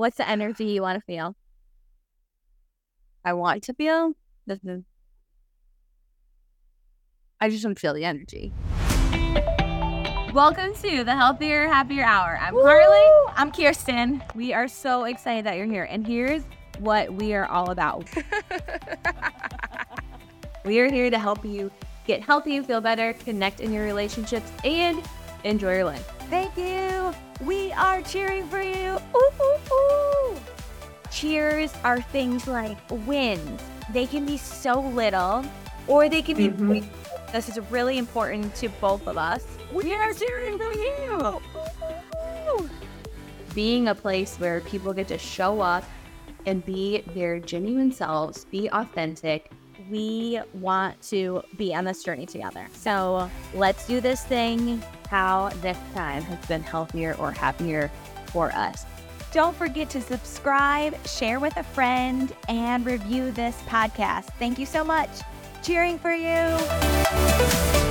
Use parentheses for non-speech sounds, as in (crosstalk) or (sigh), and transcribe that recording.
What's the energy you want to feel? I want to feel this is I just want to feel the energy. Welcome to the Healthier, Happier Hour. I'm Carly. I'm Kirsten. We are so excited that you're here. And here's what we are all about. (laughs) we are here to help you get healthy, feel better, connect in your relationships, and enjoy your life. Thank you. We are cheering for you. Ooh. Cheers are things like wins. They can be so little or they can be Mhm. This is really important to both of us. We are cheering for you. Being a place where people get to show up and be their genuine selves, be authentic. We want to be on this journey together. So let's do this thing how this time has been healthier or happier for us. Don't forget to subscribe, share with a friend, and review this podcast. Thank you so much. Cheering for you.